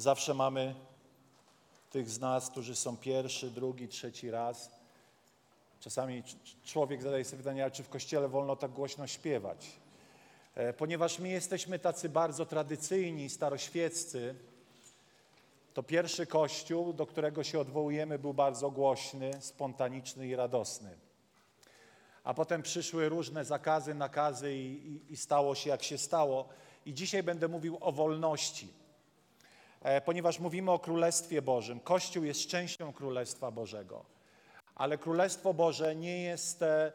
zawsze mamy tych z nas, którzy są pierwszy, drugi, trzeci raz. Czasami człowiek zadaje sobie pytanie, czy w kościele wolno tak głośno śpiewać? E, Ponieważ my jesteśmy tacy bardzo tradycyjni, staroświeccy, to pierwszy kościół, do którego się odwołujemy, był bardzo głośny, spontaniczny i radosny. A potem przyszły różne zakazy, nakazy i, i, i stało się jak się stało. I dzisiaj będę mówił o wolności. E, Ponieważ mówimy o Królestwie Bożym. Kościół jest częścią Królestwa Bożego. Ale Królestwo Boże nie jest e,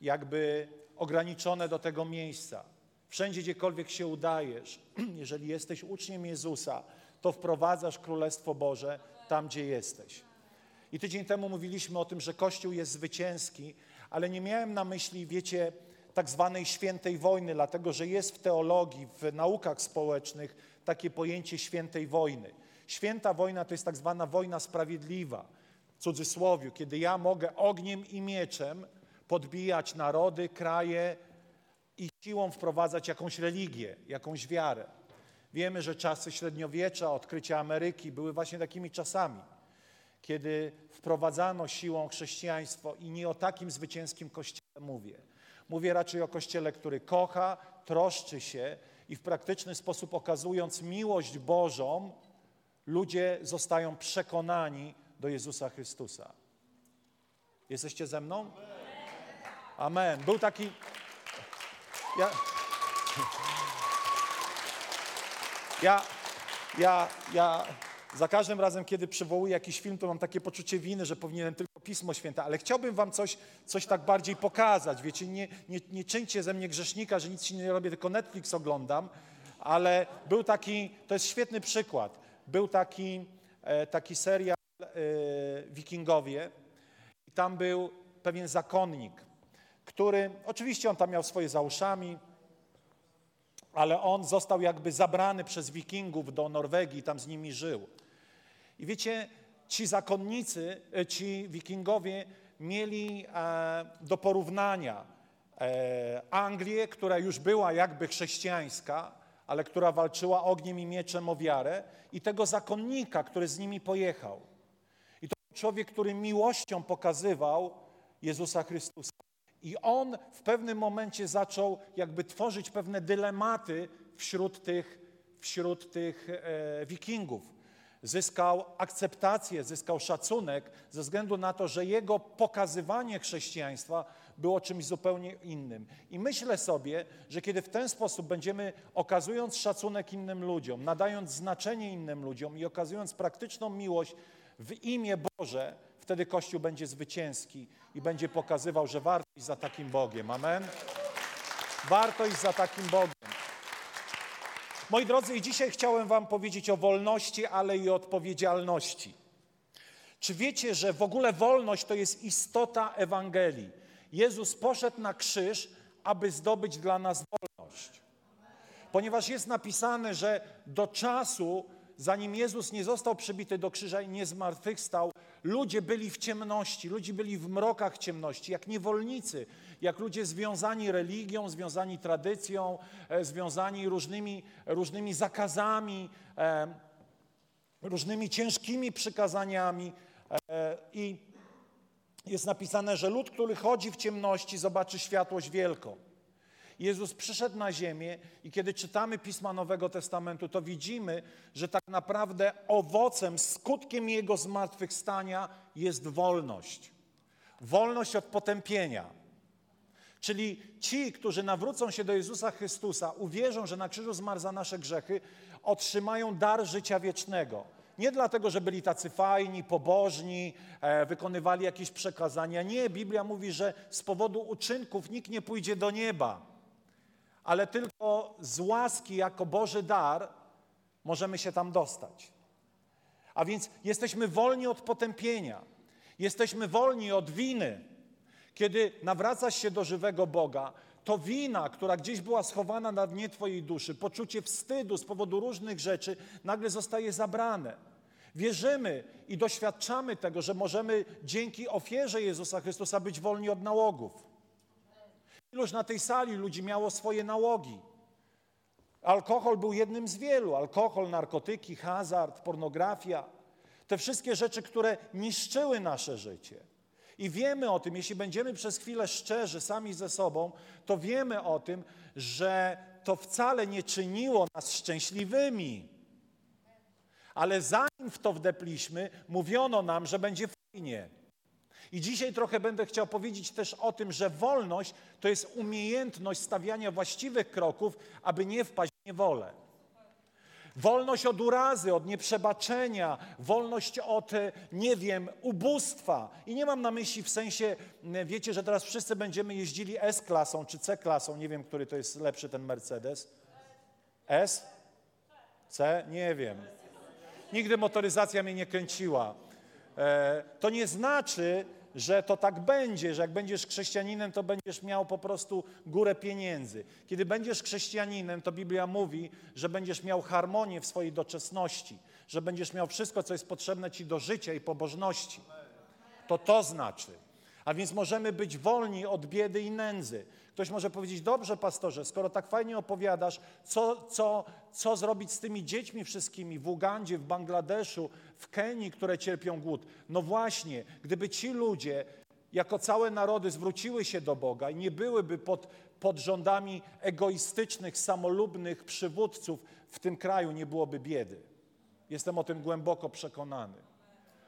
jakby ograniczone do tego miejsca. Wszędzie, gdziekolwiek się udajesz, jeżeli jesteś uczniem Jezusa, to wprowadzasz Królestwo Boże tam, gdzie jesteś. I tydzień temu mówiliśmy o tym, że Kościół jest zwycięski, ale nie miałem na myśli, wiecie, tak zwanej świętej wojny, dlatego że jest w teologii, w naukach społecznych takie pojęcie świętej wojny. Święta wojna to jest tak zwana wojna sprawiedliwa, w cudzysłowie, kiedy ja mogę ogniem i mieczem podbijać narody, kraje i siłą wprowadzać jakąś religię, jakąś wiarę. Wiemy, że czasy średniowiecza, odkrycia Ameryki były właśnie takimi czasami kiedy wprowadzano siłą chrześcijaństwo i nie o takim zwycięskim kościele mówię. Mówię raczej o kościele, który kocha, troszczy się i w praktyczny sposób okazując miłość Bożą, ludzie zostają przekonani do Jezusa Chrystusa. Jesteście ze mną? Amen. Był taki. Ja. Ja, ja, ja za każdym razem, kiedy przywołuję jakiś film, to mam takie poczucie winy, że powinienem tylko Pismo Święte, ale chciałbym wam coś, coś tak bardziej pokazać. Wiecie, nie, nie, nie czyńcie ze mnie grzesznika, że nic nie robię, tylko Netflix oglądam, ale był taki, to jest świetny przykład, był taki, e, taki serial e, Wikingowie i tam był pewien zakonnik, który, oczywiście on tam miał swoje za uszami, ale on został jakby zabrany przez wikingów do Norwegii i tam z nimi żył. I wiecie, ci zakonnicy, e, ci wikingowie mieli e, do porównania e, Anglię, która już była jakby chrześcijańska, ale która walczyła ogniem i mieczem o wiarę, i tego zakonnika, który z nimi pojechał. I to człowiek, który miłością pokazywał Jezusa Chrystusa. I on w pewnym momencie zaczął jakby tworzyć pewne dylematy wśród tych, wśród tych e, wikingów. Zyskał akceptację, zyskał szacunek ze względu na to, że jego pokazywanie chrześcijaństwa było czymś zupełnie innym. I myślę sobie, że kiedy w ten sposób będziemy okazując szacunek innym ludziom, nadając znaczenie innym ludziom i okazując praktyczną miłość w imię Boże, wtedy Kościół będzie zwycięski i będzie pokazywał, że warto iść za takim Bogiem. Amen? Warto iść za takim Bogiem. Moi drodzy, i dzisiaj chciałem Wam powiedzieć o wolności, ale i odpowiedzialności. Czy wiecie, że w ogóle wolność to jest istota Ewangelii? Jezus poszedł na krzyż, aby zdobyć dla nas wolność. Ponieważ jest napisane, że do czasu, zanim Jezus nie został przybity do krzyża i nie zmartwychwstał, ludzie byli w ciemności, ludzie byli w mrokach ciemności, jak niewolnicy, jak ludzie związani religią, związani tradycją, e, związani różnymi, różnymi zakazami, e, różnymi ciężkimi przykazaniami. E, I jest napisane, że lud, który chodzi w ciemności, zobaczy światłość wielką. Jezus przyszedł na ziemię i kiedy czytamy Pisma Nowego Testamentu, to widzimy, że tak naprawdę owocem, skutkiem Jego zmartwychwstania jest wolność. Wolność od potępienia. Czyli ci, którzy nawrócą się do Jezusa Chrystusa, uwierzą, że na krzyżu zmarł za nasze grzechy, otrzymają dar życia wiecznego. Nie dlatego, że byli tacy fajni, pobożni, e, wykonywali jakieś przekazania. Nie, Biblia mówi, że z powodu uczynków nikt nie pójdzie do nieba, ale tylko z łaski jako Boży dar możemy się tam dostać. A więc jesteśmy wolni od potępienia. Jesteśmy wolni od winy. Kiedy nawracasz się do żywego Boga, to wina, która gdzieś była schowana na dnie Twojej duszy, poczucie wstydu z powodu różnych rzeczy, nagle zostaje zabrane. Wierzymy i doświadczamy tego, że możemy dzięki ofierze Jezusa Chrystusa być wolni od nałogów. Iluż na tej sali ludzi miało swoje nałogi. Alkohol był jednym z wielu. Alkohol, narkotyki, hazard, pornografia. Te wszystkie rzeczy, które niszczyły nasze życie. I wiemy o tym, jeśli będziemy przez chwilę szczerzy sami ze sobą, to wiemy o tym, że to wcale nie czyniło nas szczęśliwymi. Ale zanim w to wdepliśmy, mówiono nam, że będzie fajnie. I dzisiaj trochę będę chciał powiedzieć też o tym, że wolność to jest umiejętność stawiania właściwych kroków, aby nie wpaść w niewolę. Wolność od urazy, od nieprzebaczenia, wolność od, e, nie wiem, ubóstwa. I nie mam na myśli w sensie, wiecie, że teraz wszyscy będziemy jeździli S-klasą czy C-klasą, nie wiem, który to jest lepszy ten Mercedes. S? C? Nie wiem. Nigdy motoryzacja mnie nie kręciła. E, to nie znaczy, że to tak będzie, że jak będziesz chrześcijaninem, to będziesz miał po prostu górę pieniędzy. Kiedy będziesz chrześcijaninem, to Biblia mówi, że będziesz miał harmonię w swojej doczesności, że będziesz miał wszystko, co jest potrzebne ci do życia i pobożności. To to znaczy. A więc możemy być wolni od biedy i nędzy. Ktoś może powiedzieć, dobrze pastorze, skoro tak fajnie opowiadasz, co, co, co zrobić z tymi dziećmi wszystkimi w Ugandzie, w Bangladeszu, w Kenii, które cierpią głód? No właśnie, gdyby ci ludzie jako całe narody zwróciły się do Boga i nie byłyby pod, pod rządami egoistycznych, samolubnych przywódców, w tym kraju nie byłoby biedy. Jestem o tym głęboko przekonany.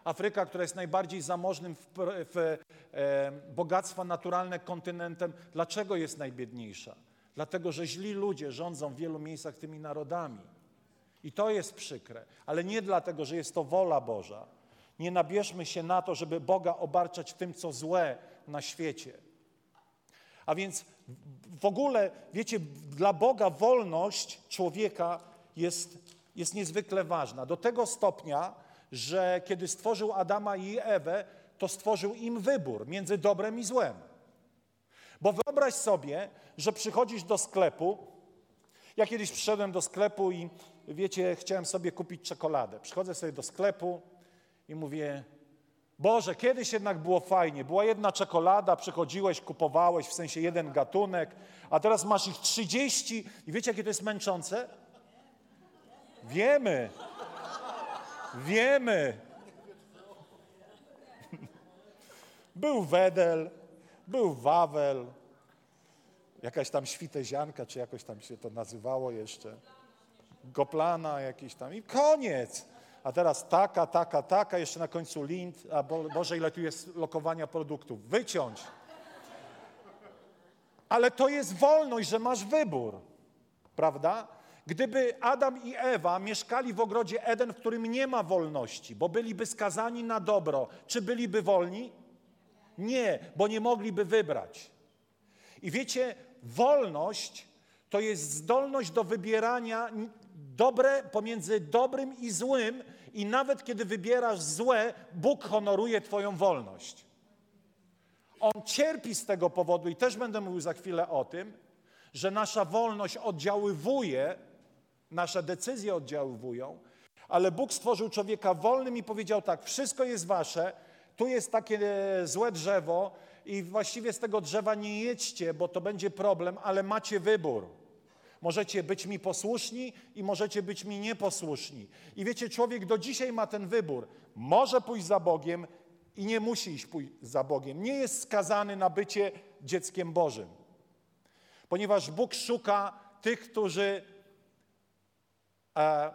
Afryka, która jest najbardziej zamożnym w, w e, bogactwa naturalne kontynentem, dlaczego jest najbiedniejsza? Dlatego, że źli ludzie rządzą w wielu miejscach tymi narodami. I to jest przykre, ale nie dlatego, że jest to wola Boża. Nie nabierzmy się na to, żeby Boga obarczać tym, co złe na świecie. A więc w ogóle, wiecie, dla Boga wolność człowieka jest, jest niezwykle ważna. Do tego stopnia, że kiedy stworzył Adama i Ewę, to stworzył im wybór między dobrem i złem. Bo wyobraź sobie, że przychodzisz do sklepu. Ja kiedyś przyszedłem do sklepu i wiecie, chciałem sobie kupić czekoladę. Przychodzę sobie do sklepu i mówię: Boże, kiedyś jednak było fajnie. Była jedna czekolada, przychodziłeś, kupowałeś, w sensie jeden gatunek, a teraz masz ich 30 i wiecie, jakie to jest męczące? Wiemy. Wiemy. Był Wedel, był Wawel, jakaś tam świtezianka, czy jakoś tam się to nazywało jeszcze. Goplana jakiś tam i koniec. A teraz taka, taka, taka, jeszcze na końcu lint. A Bo, Boże, ile tu jest lokowania produktów. Wyciąć. Ale to jest wolność, że masz wybór. Prawda? Gdyby Adam i Ewa mieszkali w ogrodzie Eden, w którym nie ma wolności, bo byliby skazani na dobro, czy byliby wolni? Nie, bo nie mogliby wybrać. I wiecie, wolność to jest zdolność do wybierania dobre pomiędzy dobrym i złym, i nawet kiedy wybierasz złe, Bóg honoruje Twoją wolność. On cierpi z tego powodu, i też będę mówił za chwilę o tym, że nasza wolność oddziaływuje nasze decyzje oddziaływują, ale Bóg stworzył człowieka wolnym i powiedział tak: Wszystko jest wasze, tu jest takie e, złe drzewo i właściwie z tego drzewa nie jedźcie, bo to będzie problem, ale macie wybór. Możecie być mi posłuszni i możecie być mi nieposłuszni. I wiecie, człowiek do dzisiaj ma ten wybór. Może pójść za Bogiem i nie musi iść pójść za Bogiem. Nie jest skazany na bycie dzieckiem Bożym. Ponieważ Bóg szuka tych, którzy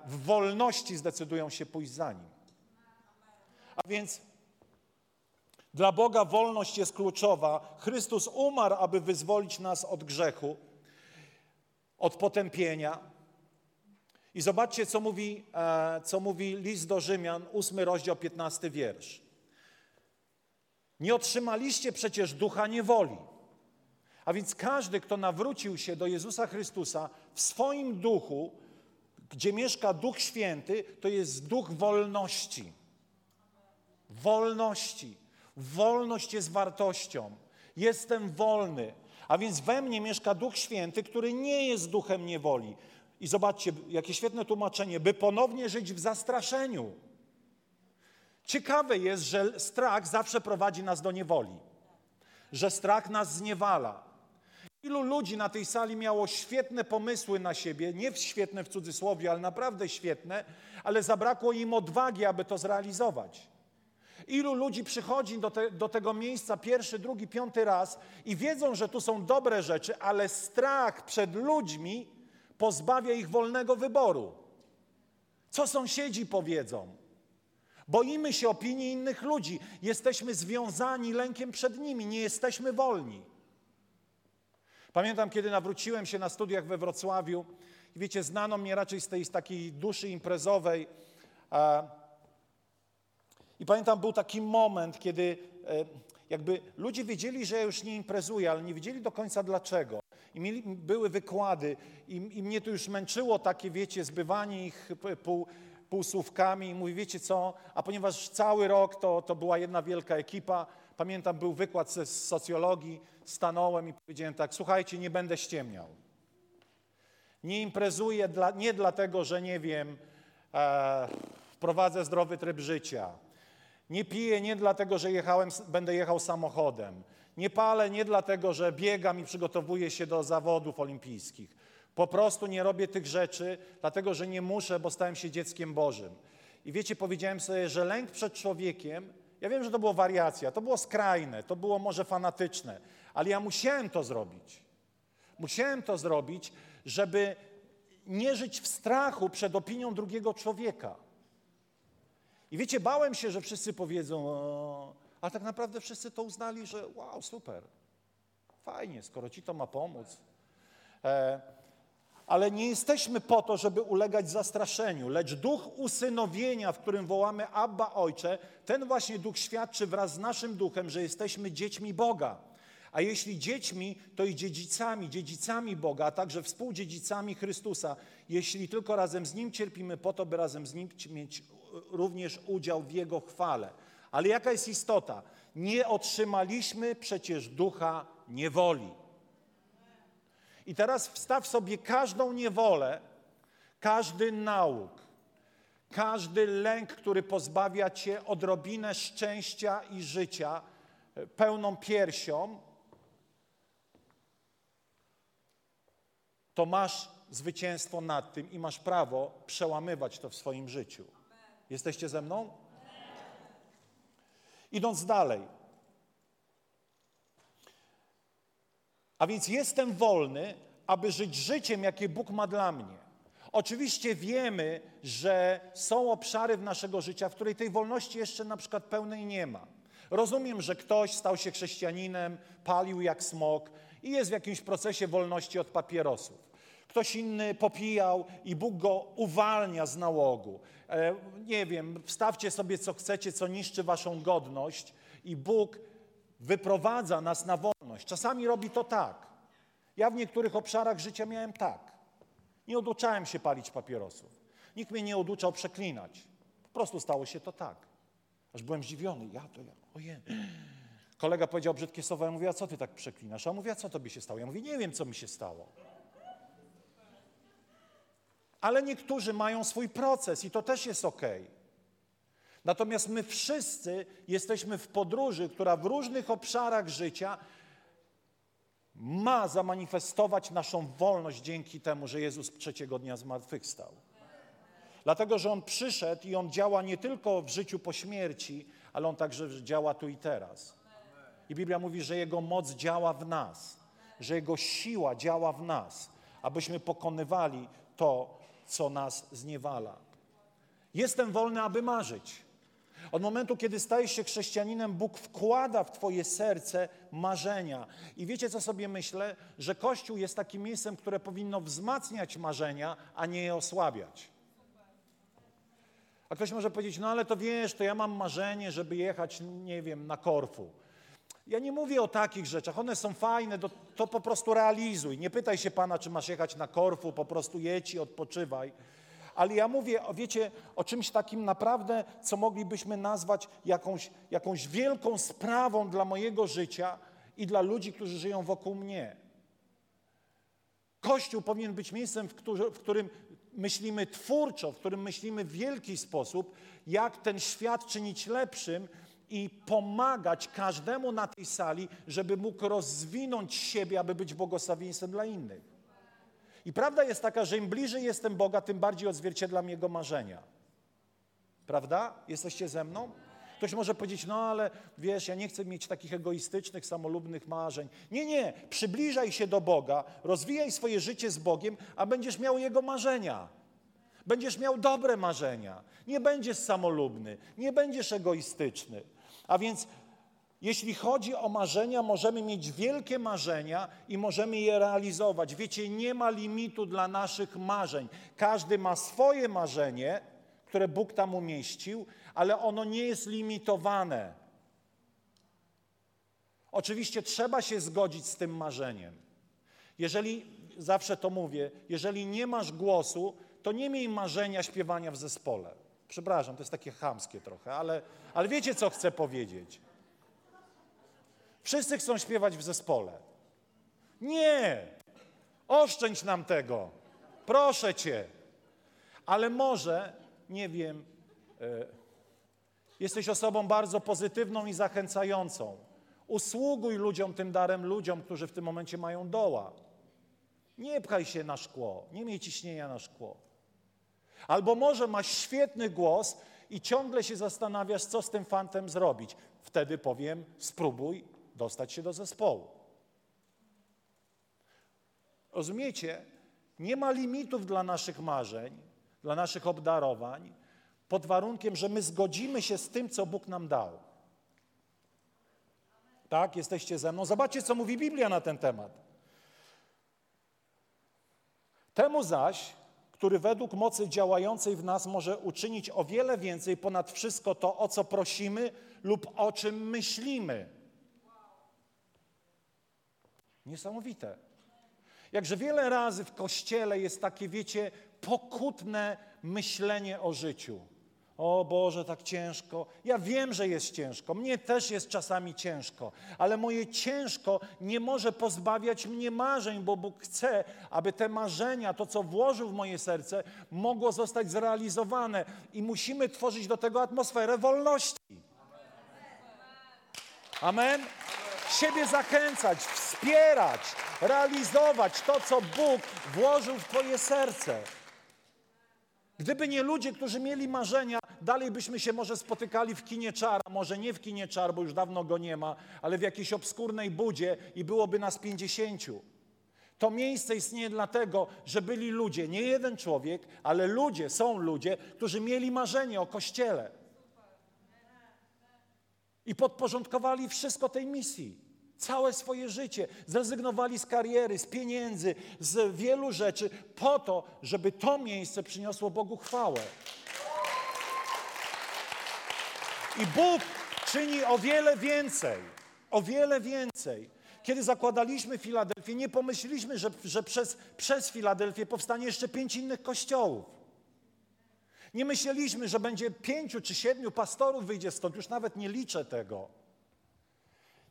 w wolności zdecydują się pójść za Nim. A więc dla Boga wolność jest kluczowa. Chrystus umarł, aby wyzwolić nas od grzechu, od potępienia. I zobaczcie, co mówi, e, co mówi list do Rzymian, ósmy rozdział, piętnasty wiersz. Nie otrzymaliście przecież ducha niewoli. A więc każdy, kto nawrócił się do Jezusa Chrystusa w swoim duchu, gdzie mieszka Duch Święty, to jest duch wolności. Wolności. Wolność jest wartością. Jestem wolny. A więc we mnie mieszka Duch Święty, który nie jest duchem niewoli. I zobaczcie, jakie świetne tłumaczenie, by ponownie żyć w zastraszeniu. Ciekawe jest, że strach zawsze prowadzi nas do niewoli, że strach nas zniewala. Ilu ludzi na tej sali miało świetne pomysły na siebie, nie świetne w cudzysłowie, ale naprawdę świetne, ale zabrakło im odwagi, aby to zrealizować. Ilu ludzi przychodzi do, te, do tego miejsca pierwszy, drugi, piąty raz i wiedzą, że tu są dobre rzeczy, ale strach przed ludźmi pozbawia ich wolnego wyboru. Co sąsiedzi powiedzą? Boimy się opinii innych ludzi. Jesteśmy związani lękiem przed nimi, nie jesteśmy wolni. Pamiętam, kiedy nawróciłem się na studiach we Wrocławiu i wiecie, znano mnie raczej z tej z takiej duszy imprezowej. I pamiętam, był taki moment, kiedy e, jakby ludzie wiedzieli, że ja już nie imprezuję, ale nie wiedzieli do końca dlaczego. I mieli, były wykłady i, i mnie to już męczyło takie, wiecie, zbywanie ich pół, półsłówkami i mówi, wiecie co, a ponieważ cały rok to, to była jedna wielka ekipa, pamiętam, był wykład z socjologii, stanąłem i powiedziałem tak, słuchajcie, nie będę ściemniał. Nie imprezuję dla, nie dlatego, że nie wiem, e, wprowadzę zdrowy tryb życia. Nie piję nie dlatego, że jechałem, będę jechał samochodem. Nie palę nie dlatego, że biegam i przygotowuję się do zawodów olimpijskich. Po prostu nie robię tych rzeczy, dlatego że nie muszę, bo stałem się dzieckiem Bożym. I wiecie, powiedziałem sobie, że lęk przed człowiekiem, ja wiem, że to było wariacja, to było skrajne, to było może fanatyczne, ale ja musiałem to zrobić. Musiałem to zrobić, żeby nie żyć w strachu przed opinią drugiego człowieka. I wiecie, bałem się, że wszyscy powiedzą, a tak naprawdę wszyscy to uznali, że wow, super, fajnie, skoro ci to ma pomóc. E, ale nie jesteśmy po to, żeby ulegać zastraszeniu, lecz duch usynowienia, w którym wołamy Abba Ojcze, ten właśnie duch świadczy wraz z naszym duchem, że jesteśmy dziećmi Boga. A jeśli dziećmi, to i dziedzicami, dziedzicami Boga, a także współdziedzicami Chrystusa, jeśli tylko razem z Nim cierpimy po to, by razem z Nim mieć również udział w Jego chwale. Ale jaka jest istota? Nie otrzymaliśmy przecież ducha niewoli. I teraz wstaw sobie każdą niewolę, każdy nauk, każdy lęk, który pozbawia cię odrobinę szczęścia i życia, e, pełną piersią, to masz zwycięstwo nad tym i masz prawo przełamywać to w swoim życiu. Jesteście ze mną? Idąc dalej. A więc jestem wolny, aby żyć życiem, jakie Bóg ma dla mnie. Oczywiście wiemy, że są obszary w naszego życia, w której tej wolności jeszcze na przykład pełnej nie ma. Rozumiem, że ktoś stał się chrześcijaninem, palił jak smok i jest w jakimś procesie wolności od papierosów. Ktoś inny popijał i Bóg go uwalnia z nałogu. E, nie wiem, wstawcie sobie co chcecie, co niszczy waszą godność i Bóg wyprowadza nas na wolność. Czasami robi to tak. Ja w niektórych obszarach życia miałem tak. Nie oduczałem się palić papierosów. Nikt mnie nie oduczał przeklinać. Po prostu stało się to tak. Aż byłem zdziwiony. Ja to ja. Ojej. Kolega powiedział brzydkie słowa. Ja mówię, a co ty tak przeklinasz? A on mówi, a co tobie się stało? Ja mówię, nie wiem, co mi się stało. Ale niektórzy mają swój proces i to też jest ok. Natomiast my wszyscy jesteśmy w podróży, która w różnych obszarach życia ma zamanifestować naszą wolność dzięki temu, że Jezus trzeciego dnia zmartwychwstał. Dlatego, że On przyszedł i On działa nie tylko w życiu po śmierci, ale On także działa tu i teraz. I Biblia mówi, że Jego moc działa w nas, że Jego siła działa w nas, abyśmy pokonywali to, co nas zniewala. Jestem wolny, aby marzyć. Od momentu, kiedy stajesz się chrześcijaninem, Bóg wkłada w Twoje serce marzenia. I wiecie, co sobie myślę? Że Kościół jest takim miejscem, które powinno wzmacniać marzenia, a nie je osłabiać. A ktoś może powiedzieć, no ale to wiesz, to ja mam marzenie, żeby jechać, nie wiem, na Korfu. Ja nie mówię o takich rzeczach, one są fajne, to, po prostu realizuj. Nie pytaj się Pana, czy masz jechać na Korfu, po prostu jedź i odpoczywaj. Ale ja mówię, wiecie, o czymś takim naprawdę, co moglibyśmy nazwać jakąś, jakąś wielką sprawą dla mojego życia i dla ludzi, którzy żyją wokół mnie. Kościół powinien być miejscem, w, w którym myślimy twórczo, w którym myślimy w wielki sposób, jak ten świat czynić lepszym i pomagać każdemu na tej sali, żeby mógł rozwinąć siebie, aby być błogosławieństwem dla innych. I prawda jest taka, że im bliżej jestem Boga, tym bardziej odzwierciedlam Jego marzenia. Prawda? Jesteście ze mną? Ktoś może powiedzieć, no ale wiesz, ja nie chcę mieć takich egoistycznych, samolubnych marzeń. Nie, nie, przybliżaj się do Boga, rozwijaj swoje życie z Bogiem, a będziesz miał Jego marzenia. Będziesz miał dobre marzenia. Nie będziesz samolubny, nie będziesz egoistyczny. A więc jeśli chodzi o marzenia, możemy mieć wielkie marzenia i możemy je realizować. Wiecie, nie ma limitu dla naszych marzeń. Każdy ma swoje marzenie, które Bóg tam umieścił, ale ono nie jest limitowane. Oczywiście trzeba się zgodzić z tym marzeniem. Jeżeli, zawsze to mówię, jeżeli nie masz głosu, to nie miej marzenia śpiewania w zespole. Przepraszam, to jest takie chamskie trochę, ale, ale wiecie, co chcę powiedzieć. Wszyscy chcą śpiewać w zespole. Nie! Oszczędź nam tego. Proszę cię. Ale może, nie wiem, e, jesteś osobą bardzo pozytywną i zachęcającą. Usługuj ludziom tym darem, ludziom, którzy w tym momencie mają doła. Nie pchaj się na szkło, nie miej ciśnienia na szkło. Albo może masz świetny głos i ciągle się zastanawiasz, co z tym fantem zrobić. Wtedy powiem, spróbuj dostać się do zespołu. Rozumiecie? Nie ma limitów dla naszych marzeń, dla naszych obdarowań, pod warunkiem, że my zgodzimy się z tym, co Bóg nam dał. Tak, jesteście ze mną? Zobaczcie, co mówi Biblia na ten temat. Temu zaś, który według mocy działającej w nas może uczynić o wiele więcej ponad wszystko to, o co prosimy lub o czym myślimy. Niesamowite. Jakże wiele razy w kościele jest takie, wiecie, pokutne myślenie o życiu. O Boże, tak ciężko. Ja wiem, że jest ciężko. Mnie też jest czasami ciężko, ale moje ciężko nie może pozbawiać mnie marzeń, bo Bóg chce, aby te marzenia, to co włożył w moje serce, mogło zostać zrealizowane i musimy tworzyć do tego atmosferę wolności. Amen? Siebie zachęcać, wspierać, realizować to, co Bóg włożył w Twoje serce. Gdyby nie ludzie, którzy mieli marzenia, dalej byśmy się może spotykali w kinie czar, może nie w kinie czar, bo już dawno go nie ma, ale w jakiejś obskurnej budzie i byłoby nas pięćdziesięciu. To miejsce istnieje dlatego, że byli ludzie, nie jeden człowiek, ale ludzie, są ludzie, którzy mieli marzenie o Kościele. I podporządkowali wszystko tej misji. Całe swoje życie zrezygnowali z kariery, z pieniędzy, z wielu rzeczy, po to, żeby to miejsce przyniosło Bogu chwałę. I Bóg czyni o wiele więcej, o wiele więcej. Kiedy zakładaliśmy Filadelfię, nie pomyśleliśmy, że, że przez, przez Filadelfię powstanie jeszcze pięć innych kościołów. Nie myśleliśmy, że będzie pięciu czy siedmiu pastorów wyjdzie stąd, już nawet nie liczę tego.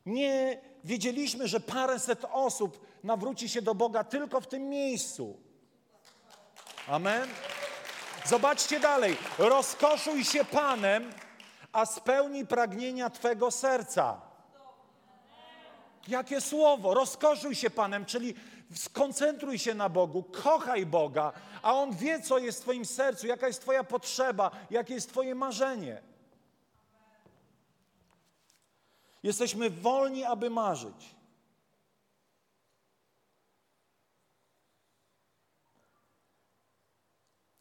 Nie wiedzieliśmy, że paręset osób nawróci się do Boga tylko w tym miejscu. Amen. Zobaczcie dalej. Rozkoszuj się Panem, a spełni pragnienia Twego serca. Jakie słowo? Rozkoszuj się Panem, czyli skoncentruj się na Bogu, kochaj Boga, a On wie, co jest w Twoim sercu, jaka jest Twoja potrzeba, jakie jest Twoje marzenie. Jesteśmy wolni, aby marzyć.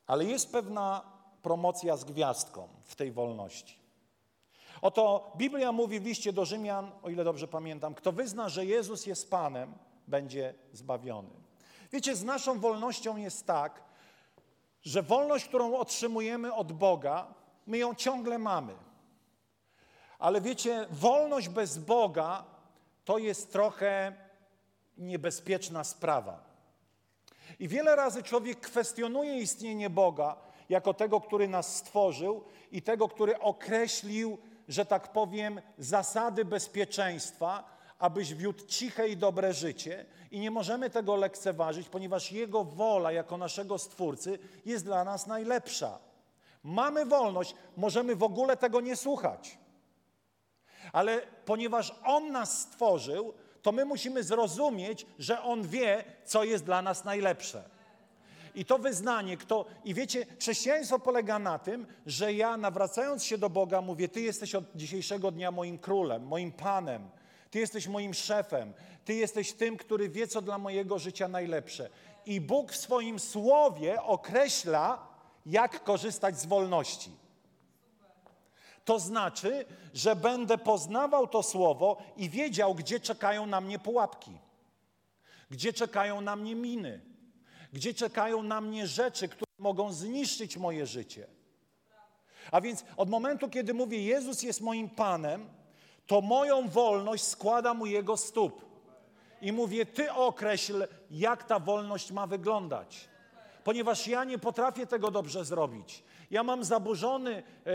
Ale jest pewna promocja z gwiazdką w tej wolności. Oto Biblia mówi w liście do Rzymian, o ile dobrze pamiętam, kto wyzna, że Jezus jest Panem, będzie zbawiony. Wiecie, z naszą wolnością jest tak, że wolność, którą otrzymujemy od Boga, my ją ciągle mamy. Ale wiecie, wolność bez Boga to jest trochę niebezpieczna sprawa. I wiele razy człowiek kwestionuje istnienie Boga jako tego, który nas stworzył i tego, który określił, że tak powiem, zasady bezpieczeństwa, abyś wiódł ciche i dobre życie. I nie możemy tego lekceważyć, ponieważ Jego wola jako naszego Stwórcy jest dla nas najlepsza. Mamy wolność, możemy w ogóle tego nie słuchać. Ale ponieważ On nas stworzył, to my musimy zrozumieć, że On wie, co jest dla nas najlepsze. I to wyznanie, kto. I wiecie, chrześcijaństwo polega na tym, że ja nawracając się do Boga mówię: Ty jesteś od dzisiejszego dnia moim królem, moim panem. Ty jesteś moim szefem. Ty jesteś tym, który wie, co dla mojego życia najlepsze. I Bóg w swoim słowie określa, jak korzystać z wolności. To znaczy, że będę poznawał to słowo i wiedział, gdzie czekają na mnie pułapki, gdzie czekają na mnie miny, gdzie czekają na mnie rzeczy, które mogą zniszczyć moje życie. A więc od momentu, kiedy mówię, Jezus jest moim Panem, to moją wolność składam u Jego stóp. I mówię, Ty określ, jak ta wolność ma wyglądać. Ponieważ ja nie potrafię tego dobrze zrobić. Ja mam zaburzony e, e,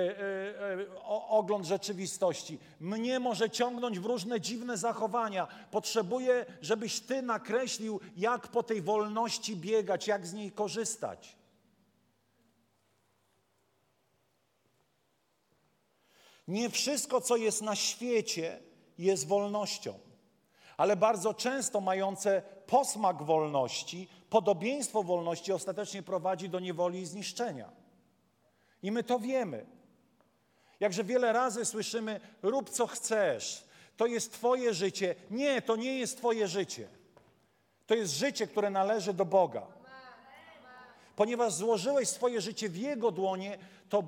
e, ogląd rzeczywistości. Mnie może ciągnąć w różne dziwne zachowania. Potrzebuję, żebyś Ty nakreślił, jak po tej wolności biegać, jak z niej korzystać. Nie wszystko, co jest na świecie, jest wolnością, ale bardzo często mające posmak wolności, podobieństwo wolności ostatecznie prowadzi do niewoli i zniszczenia. I my to wiemy. Jakże wiele razy słyszymy: rób co chcesz, to jest Twoje życie. Nie, to nie jest Twoje życie. To jest życie, które należy do Boga. Ponieważ złożyłeś swoje życie w Jego dłonie, to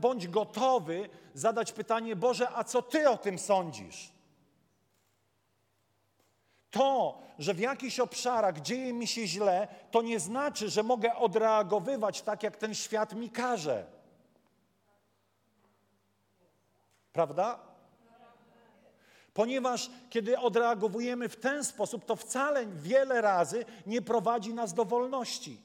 bądź gotowy zadać pytanie: Boże, a co Ty o tym sądzisz? To, że w jakichś obszarach dzieje mi się źle, to nie znaczy, że mogę odreagowywać tak, jak ten świat mi każe. Prawda? Ponieważ kiedy odreagowujemy w ten sposób, to wcale wiele razy nie prowadzi nas do wolności.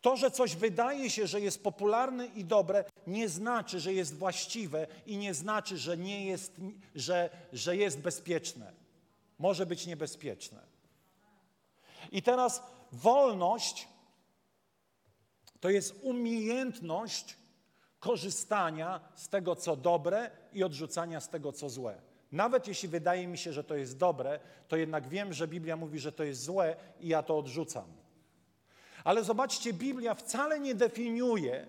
To, że coś wydaje się, że jest popularne i dobre, nie znaczy, że jest właściwe i nie znaczy, że, nie jest, że, że jest bezpieczne. Może być niebezpieczne. I teraz wolność to jest umiejętność korzystania z tego, co dobre i odrzucania z tego, co złe. Nawet jeśli wydaje mi się, że to jest dobre, to jednak wiem, że Biblia mówi, że to jest złe i ja to odrzucam. Ale zobaczcie, Biblia wcale nie definiuje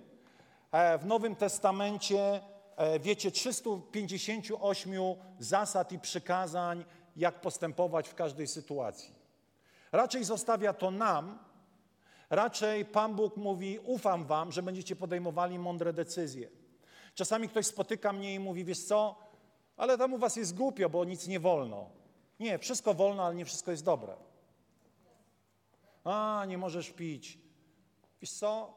e, w Nowym Testamencie, e, wiecie, 358 zasad i przykazań, jak postępować w każdej sytuacji. Raczej zostawia to nam, Raczej Pan Bóg mówi: Ufam Wam, że będziecie podejmowali mądre decyzje. Czasami ktoś spotyka mnie i mówi: Wiesz co, ale tam u Was jest głupio, bo nic nie wolno. Nie, wszystko wolno, ale nie wszystko jest dobre. A, nie możesz pić. Wiesz co,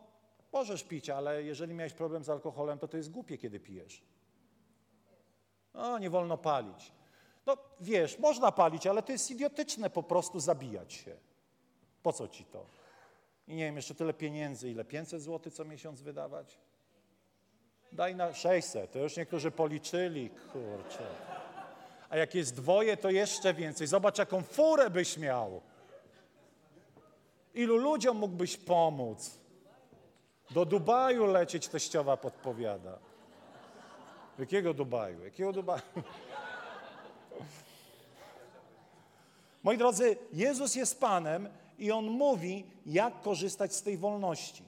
możesz pić, ale jeżeli miałeś problem z alkoholem, to to jest głupie, kiedy pijesz. A, nie wolno palić. No wiesz, można palić, ale to jest idiotyczne po prostu zabijać się. Po co ci to? I nie wiem, jeszcze tyle pieniędzy, ile 500 zł co miesiąc wydawać? Daj na 600, to już niektórzy policzyli, kurczę. A jak jest dwoje, to jeszcze więcej. Zobacz, jaką furę byś miał. Ilu ludziom mógłbyś pomóc? Do Dubaju lecieć teściowa podpowiada. Jakiego Dubaju? Jakiego Dubaju? Moi drodzy, Jezus jest Panem i on mówi, jak korzystać z tej wolności.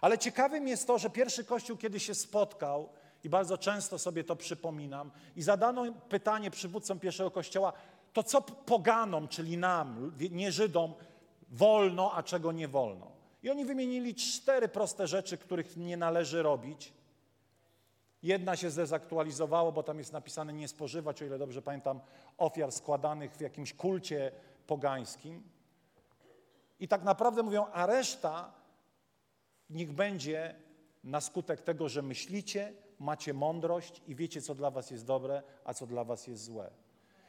Ale ciekawym jest to, że pierwszy Kościół, kiedy się spotkał, i bardzo często sobie to przypominam, i zadano pytanie przywódcom pierwszego Kościoła, to co poganom, czyli nam, nie Żydom, wolno, a czego nie wolno. I oni wymienili cztery proste rzeczy, których nie należy robić. Jedna się zdezaktualizowało, bo tam jest napisane nie spożywać, o ile dobrze pamiętam, ofiar składanych w jakimś kulcie pogańskim. I tak naprawdę mówią, a reszta niech będzie na skutek tego, że myślicie, macie mądrość i wiecie, co dla was jest dobre, a co dla was jest złe.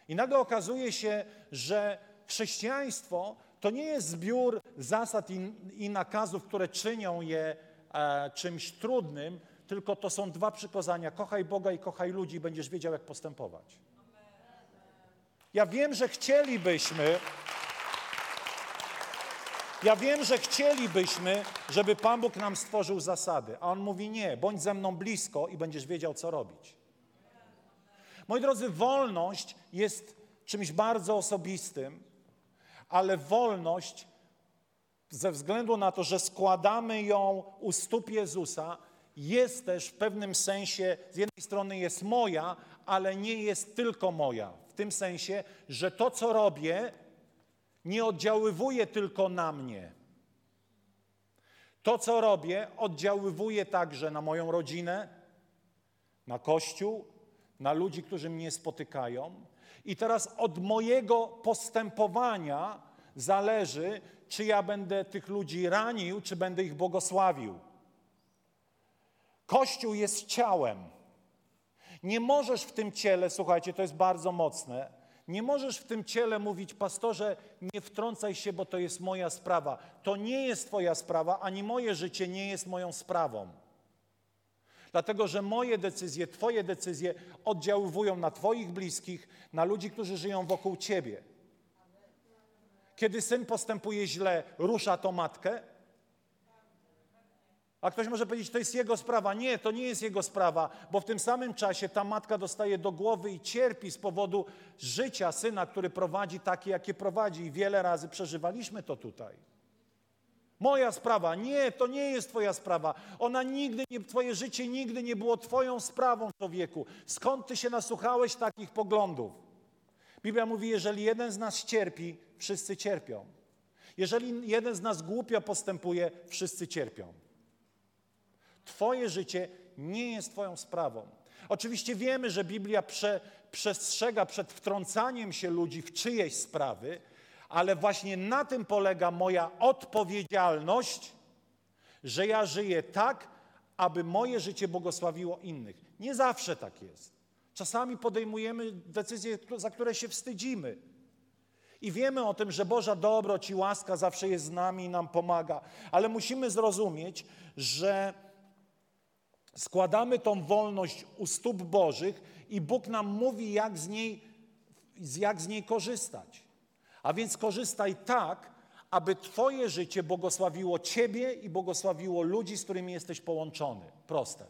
I nagle okazuje się, że chrześcijaństwo to nie jest zbiór zasad i, i nakazów, które czynią je e, czymś trudnym, tylko to są dwa przykazania. Kochaj Boga i kochaj ludzi będziesz wiedział, jak postępować. Ja wiem, że chcielibyśmy, ja wiem, że chcielibyśmy, żeby Pan Bóg nam stworzył zasady, a On mówi nie, bądź ze mną blisko i będziesz wiedział, co robić. Moi drodzy, wolność jest czymś bardzo osobistym, ale wolność ze względu na to, że składamy ją u stóp Jezusa, jest też w pewnym sensie, z jednej strony jest moja, ale nie jest tylko moja. W tym sensie, że to, co robię, nie oddziaływuje tylko na mnie. To, co robię, oddziaływuje także na moją rodzinę, na Kościół, na ludzi, którzy mnie spotykają. I teraz od mojego postępowania zależy, czy ja będę tych ludzi ranił, czy będę ich błogosławił. Kościół jest ciałem. Nie możesz w tym ciele, słuchajcie, to jest bardzo mocne, nie możesz w tym ciele mówić, pastorze, nie wtrącaj się, bo to jest moja sprawa. To nie jest Twoja sprawa, ani moje życie nie jest moją sprawą. Dlatego, że moje decyzje, Twoje decyzje oddziaływują na Twoich bliskich, na ludzi, którzy żyją wokół Ciebie. Kiedy syn postępuje źle, rusza to matkę? A ktoś może powiedzieć, to jest jego sprawa. Nie, to nie jest jego sprawa, bo w tym samym czasie ta matka dostaje do głowy i cierpi z powodu życia syna, który prowadzi takie, jakie prowadzi. I wiele razy przeżywaliśmy to tutaj. Moja sprawa. Nie, to nie jest Twoja sprawa. Ona nigdy nie, Twoje życie nigdy nie było Twoją sprawą, człowieku. Skąd Ty się nasłuchałeś takich poglądów? Biblia mówi, jeżeli jeden z nas cierpi, wszyscy cierpią. Jeżeli jeden z nas głupio postępuje, wszyscy cierpią. Twoje życie nie jest Twoją sprawą. Oczywiście wiemy, że Biblia prze, przestrzega przed wtrącaniem się ludzi w czyjeś sprawy, ale właśnie na tym polega moja odpowiedzialność, że ja żyję tak, aby moje życie błogosławiło innych. Nie zawsze tak jest. Czasami podejmujemy decyzje, za które się wstydzimy. I wiemy o tym, że Boża dobroć i łaska zawsze jest z nami i nam pomaga, ale musimy zrozumieć, że składamy tą wolność u stóp Bożych i Bóg nam mówi, jak z niej, jak z niej korzystać. A więc korzystaj tak, aby Twoje życie błogosławiło Ciebie i błogosławiło ludzi, z którymi jesteś połączony. Proste.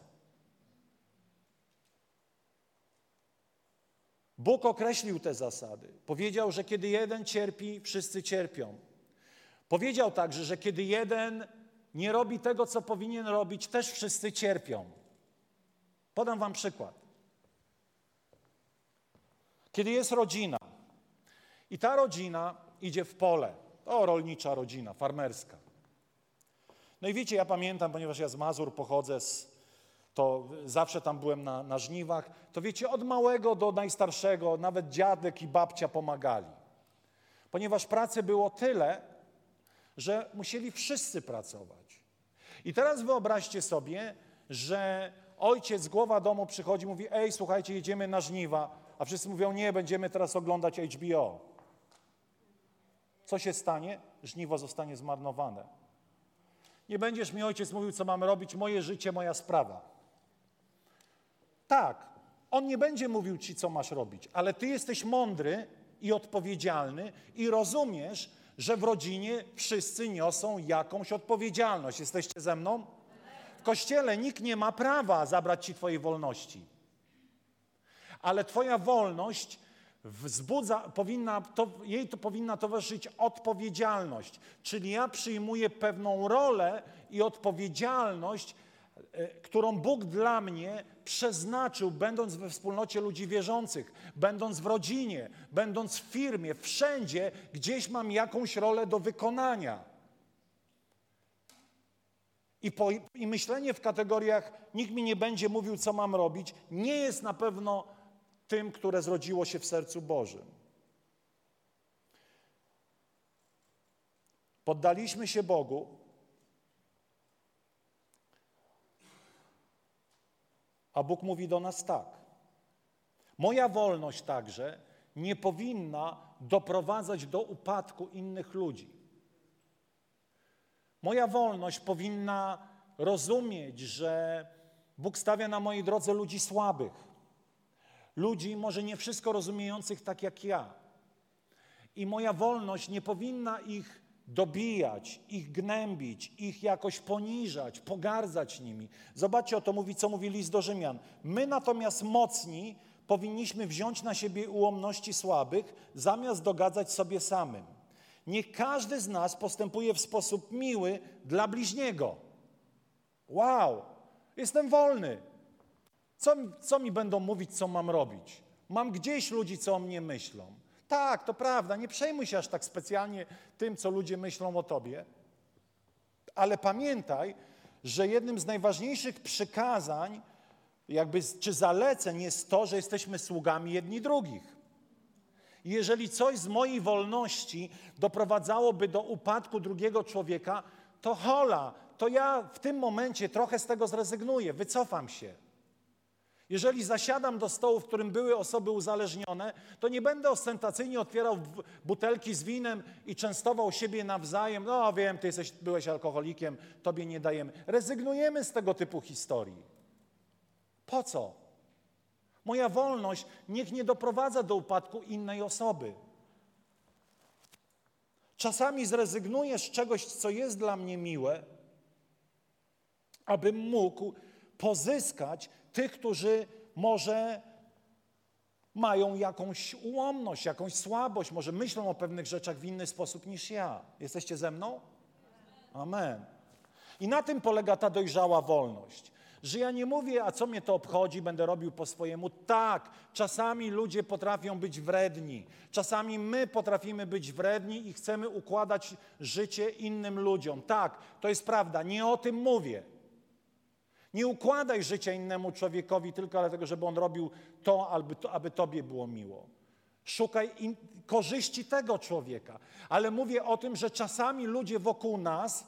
Bóg określił te zasady. Powiedział, że kiedy jeden cierpi, wszyscy cierpią. Powiedział także, że kiedy jeden nie robi tego, co powinien robić, też wszyscy cierpią. Podam Wam przykład. Kiedy jest rodzina, i ta rodzina idzie w pole. To rolnicza rodzina, farmerska. No i wiecie, ja pamiętam, ponieważ ja z Mazur pochodzę, z, to zawsze tam byłem na, na żniwach, to wiecie, od małego do najstarszego, nawet dziadek i babcia pomagali. Ponieważ pracy było tyle, że musieli wszyscy pracować. I teraz wyobraźcie sobie, że ojciec, głowa domu przychodzi mówi, ej, słuchajcie, jedziemy na żniwa, a wszyscy mówią, nie, będziemy teraz oglądać HBO. Co się stanie? Żniwo zostanie zmarnowane. Nie będziesz mi ojciec mówił, co mam robić, moje życie, moja sprawa. Tak, on nie będzie mówił ci, co masz robić, ale ty jesteś mądry i odpowiedzialny i rozumiesz, że w rodzinie wszyscy niosą jakąś odpowiedzialność. Jesteście ze mną? W kościele nikt nie ma prawa zabrać ci twojej wolności. Ale twoja wolność wzbudza, powinna, to, jej to powinna towarzyszyć odpowiedzialność. Czyli ja przyjmuję pewną rolę i odpowiedzialność, e, którą Bóg dla mnie przeznaczył, będąc we wspólnocie ludzi wierzących, będąc w rodzinie, będąc w firmie, wszędzie, gdzieś mam jakąś rolę do wykonania. I, po, I myślenie w kategoriach nikt mi nie będzie mówił, co mam robić, nie jest na pewno tym, które zrodziło się w sercu Bożym. Poddaliśmy się Bogu, a Bóg mówi do nas tak. Moja wolność także nie powinna doprowadzać do upadku innych ludzi. Moja wolność powinna rozumieć, że Bóg stawia na mojej drodze ludzi słabych, ludzi może nie wszystko rozumiejących tak jak ja. I moja wolność nie powinna ich dobijać, ich gnębić, ich jakoś poniżać, pogardzać nimi. Zobaczcie, o to mówi, co mówi list do Rzymian. My natomiast mocni powinniśmy wziąć na siebie ułomności słabych, zamiast dogadzać sobie samym. Niech każdy z nas postępuje w sposób miły dla bliźniego. Wow, jestem wolny. Co, co mi będą mówić, co mam robić? Mam gdzieś ludzi, co o mnie myślą. Tak, to prawda, nie przejmuj się aż tak specjalnie tym, co ludzie myślą o tobie, ale pamiętaj, że jednym z najważniejszych przykazań, jakby, czy zaleceń jest to, że jesteśmy sługami jedni drugich. Jeżeli coś z mojej wolności doprowadzałoby do upadku drugiego człowieka, to hola, to ja w tym momencie trochę z tego zrezygnuję, wycofam się. Jeżeli zasiadam do stołu, w którym były osoby uzależnione, to nie będę ostentacyjnie otwierał butelki z winem i częstował siebie nawzajem. No wiem, ty jesteś, byłeś alkoholikiem, tobie nie dajemy. Rezygnujemy z tego typu historii. Po co? Moja wolność niech nie doprowadza do upadku innej osoby. Czasami zrezygnuję z czegoś, co jest dla mnie miłe, abym mógł pozyskać tych, którzy może mają jakąś ułomność, jakąś słabość, może myślą o pewnych rzeczach w inny sposób niż ja. Jesteście ze mną? Amen. I na tym polega ta dojrzała wolność. Że ja nie mówię, a co mnie to obchodzi, będę robił po swojemu. Tak, czasami ludzie potrafią być wredni, czasami my potrafimy być wredni i chcemy układać życie innym ludziom. Tak, to jest prawda, nie o tym mówię. Nie układaj życia innemu człowiekowi tylko dlatego, żeby on robił to, aby, to, aby tobie było miło. Szukaj in, korzyści tego człowieka. Ale mówię o tym, że czasami ludzie wokół nas,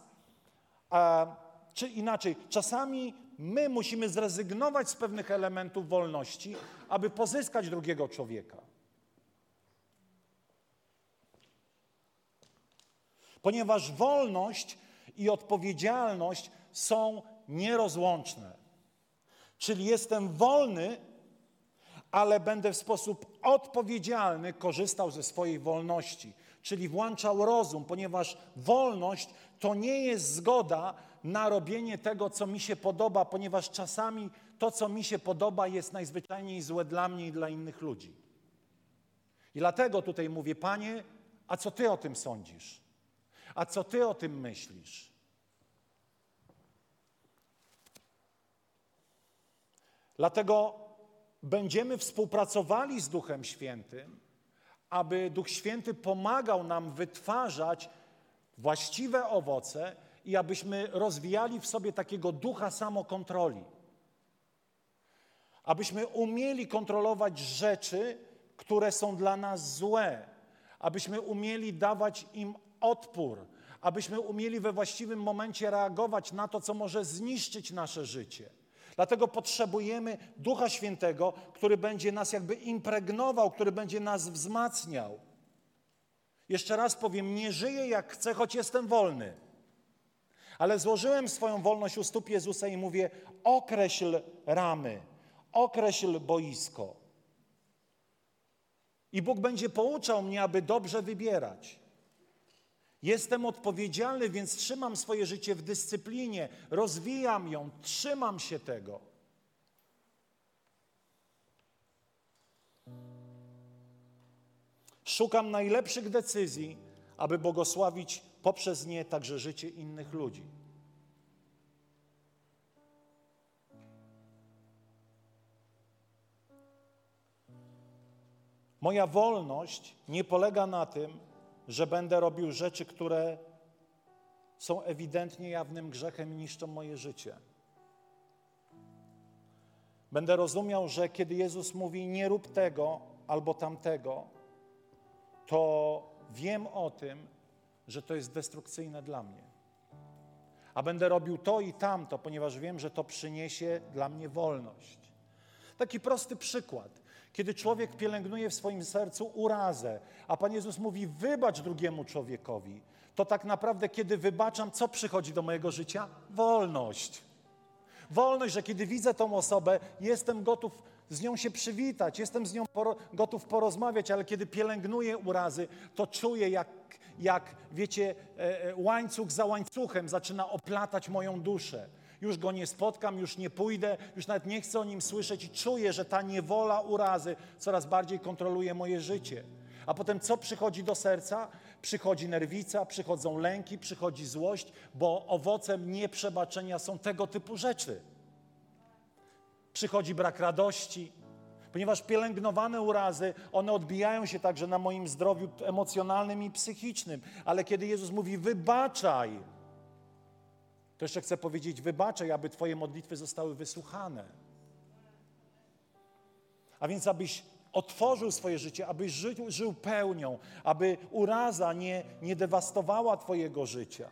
a, czy inaczej, czasami my musimy zrezygnować z pewnych elementów wolności, aby pozyskać drugiego człowieka. Ponieważ wolność i odpowiedzialność są nierozłączne. Czyli jestem wolny, ale będę w sposób odpowiedzialny korzystał ze swojej wolności, czyli włączał rozum, ponieważ wolność to nie jest zgoda na robienie tego, co mi się podoba, ponieważ czasami to, co mi się podoba, jest najzwyczajniej złe dla mnie i dla innych ludzi. I dlatego tutaj mówię, Panie, a co Ty o tym sądzisz? A co Ty o tym myślisz? Dlatego będziemy współpracowali z Duchem Świętym, aby Duch Święty pomagał nam wytwarzać właściwe owoce i abyśmy rozwijali w sobie takiego ducha samokontroli. Abyśmy umieli kontrolować rzeczy, które są dla nas złe, abyśmy umieli dawać im odpór, abyśmy umieli we właściwym momencie reagować na to, co może zniszczyć nasze życie. Dlatego potrzebujemy Ducha Świętego, który będzie nas jakby impregnował, który będzie nas wzmacniał. Jeszcze raz powiem, nie żyję jak chcę, choć jestem wolny. Ale złożyłem swoją wolność u stóp Jezusa i mówię: określ ramy, określ boisko. I Bóg będzie pouczał mnie, aby dobrze wybierać. Jestem odpowiedzialny, więc trzymam swoje życie w dyscyplinie, rozwijam ją, trzymam się tego. Szukam najlepszych decyzji, aby błogosławić poprzez nie także życie innych ludzi. Moja wolność nie polega na tym, że będę robił rzeczy, które są ewidentnie jawnym grzechem i niszczą moje życie. Będę rozumiał, że kiedy Jezus mówi nie rób tego albo tamtego, to wiem o tym, że to jest destrukcyjne dla mnie. A będę robił to i tamto, ponieważ wiem, że to przyniesie dla mnie wolność. Taki prosty przykład. Kiedy człowiek pielęgnuje w swoim sercu urazę, a Pan Jezus mówi: wybacz drugiemu człowiekowi, to tak naprawdę, kiedy wybaczam, co przychodzi do mojego życia? Wolność. Wolność, że kiedy widzę tą osobę, jestem gotów z nią się przywitać, jestem z nią poro gotów porozmawiać, ale kiedy pielęgnuję urazy, to czuję, jak, jak wiecie, e, e, łańcuch za łańcuchem zaczyna oplatać moją duszę. Już go nie spotkam, już nie pójdę, już nawet nie chcę o nim słyszeć i czuję, że ta niewola urazy coraz bardziej kontroluje moje życie. A potem co przychodzi do serca? Przychodzi nerwica, przychodzą lęki, przychodzi złość, bo owocem nieprzebaczenia są tego typu rzeczy. Przychodzi brak radości, ponieważ pielęgnowane urazy, one odbijają się także na moim zdrowiu emocjonalnym i psychicznym. Ale kiedy Jezus mówi, wybaczaj, to jeszcze chcę powiedzieć, wybaczaj, aby Twoje modlitwy zostały wysłuchane. A więc, abyś otworzył swoje życie, abyś żył, żył pełnią, aby uraza nie, nie dewastowała Twojego życia.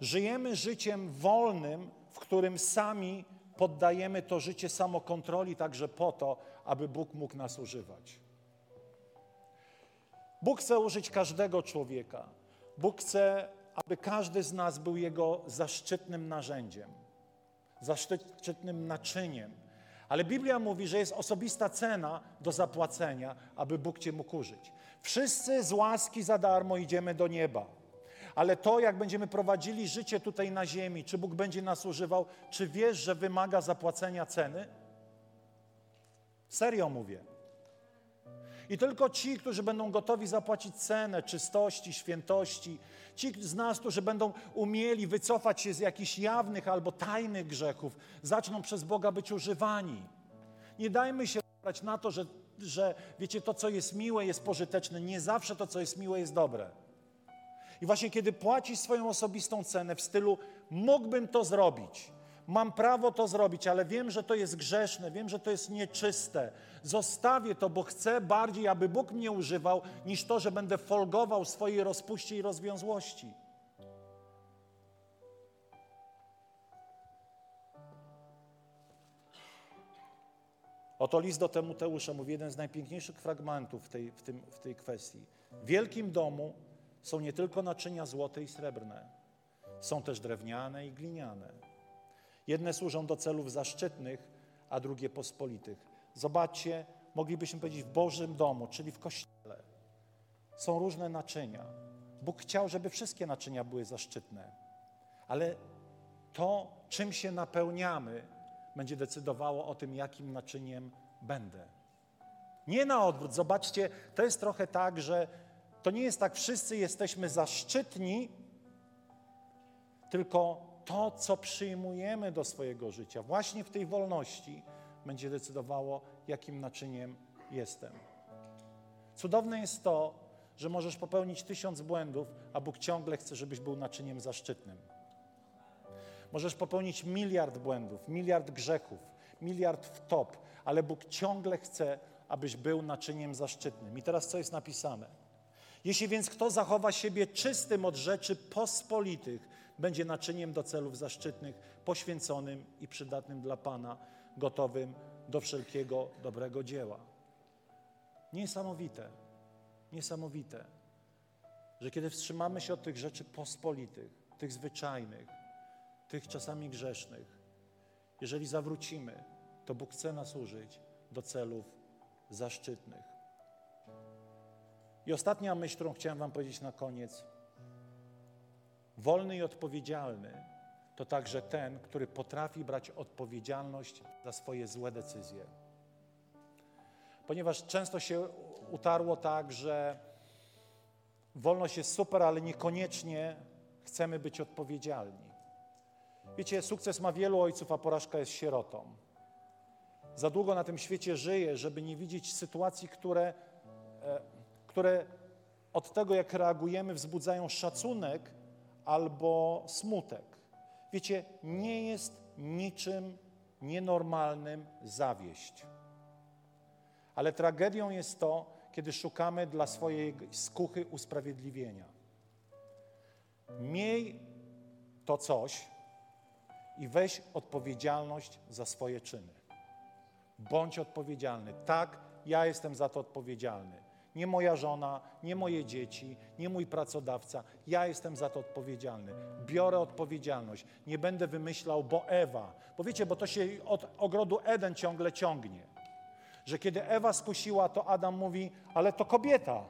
Żyjemy życiem wolnym, w którym sami poddajemy to życie samokontroli także po to, aby Bóg mógł nas używać. Bóg chce użyć każdego człowieka. Bóg chce, aby każdy z nas był Jego zaszczytnym narzędziem, zaszczytnym naczyniem. Ale Biblia mówi, że jest osobista cena do zapłacenia, aby Bóg Cię mógł użyć. Wszyscy z łaski za darmo idziemy do nieba. Ale to, jak będziemy prowadzili życie tutaj na ziemi, czy Bóg będzie nas używał, czy wiesz, że wymaga zapłacenia ceny? Serio mówię. I tylko ci, którzy będą gotowi zapłacić cenę czystości, świętości, ci z nas, którzy będą umieli wycofać się z jakichś jawnych albo tajnych grzechów, zaczną przez Boga być używani. Nie dajmy się brać na to, że, że wiecie, to, co jest miłe, jest pożyteczne. Nie zawsze to, co jest miłe, jest dobre. I właśnie kiedy płacisz swoją osobistą cenę w stylu mógłbym to zrobić, mam prawo to zrobić, ale wiem, że to jest grzeszne, wiem, że to jest nieczyste. Zostawię to, bo chcę bardziej, aby Bóg mnie używał, niż to, że będę folgował swojej rozpuście i rozwiązłości. Oto list do Tymoteusza mówi jeden z najpiękniejszych fragmentów w tej, w, tym, w tej kwestii. W wielkim domu są nie tylko naczynia złote i srebrne, są też drewniane i gliniane. Jedne służą do celów zaszczytnych, a drugie pospolitych. Zobaczcie, moglibyśmy powiedzieć w Bożym domu, czyli w kościele. Są różne naczynia. Bóg chciał, żeby wszystkie naczynia były zaszczytne, ale to, czym się napełniamy, będzie decydowało o tym, jakim naczyniem będę. Nie na odwrót. Zobaczcie, to jest trochę tak, że to nie jest tak, wszyscy jesteśmy zaszczytni, tylko to, co przyjmujemy do swojego życia, właśnie w tej wolności, będzie decydowało, jakim naczyniem jestem. Cudowne jest to, że możesz popełnić tysiąc błędów, a Bóg ciągle chce, żebyś był naczyniem zaszczytnym. Możesz popełnić miliard błędów, miliard grzechów, miliard wtop, ale Bóg ciągle chce, abyś był naczyniem zaszczytnym. I teraz co jest napisane? Jeśli więc kto zachowa siebie czystym od rzeczy pospolitych, będzie naczyniem do celów zaszczytnych, poświęconym i przydatnym dla Pana, gotowym do wszelkiego dobrego dzieła. Niesamowite, niesamowite, że kiedy wstrzymamy się od tych rzeczy pospolitych, tych zwyczajnych, tych czasami grzesznych, jeżeli zawrócimy, to Bóg chce nas użyć do celów zaszczytnych. I ostatnia myśl, którą chciałem Wam powiedzieć na koniec. Wolny i odpowiedzialny to także ten, który potrafi brać odpowiedzialność za swoje złe decyzje. Ponieważ często się utarło tak, że wolność jest super, ale niekoniecznie chcemy być odpowiedzialni. Wiecie, sukces ma wielu ojców, a porażka jest sierotą. Za długo na tym świecie żyję, żeby nie widzieć sytuacji, które e, które od tego, jak reagujemy, wzbudzają szacunek albo smutek. Wiecie, nie jest niczym nienormalnym zawieść. Ale tragedią jest to, kiedy szukamy dla swojej skuchy usprawiedliwienia. Miej to coś i weź odpowiedzialność za swoje czyny. Bądź odpowiedzialny. Tak, ja jestem za to odpowiedzialny. Nie moja żona, nie moje dzieci, nie mój pracodawca. Ja jestem za to odpowiedzialny. Biorę odpowiedzialność. Nie będę wymyślał, bo Ewa. Bo wiecie, bo to się od ogrodu Eden ciągle ciągnie. Że kiedy Ewa skusiła, to Adam mówi, ale to kobieta.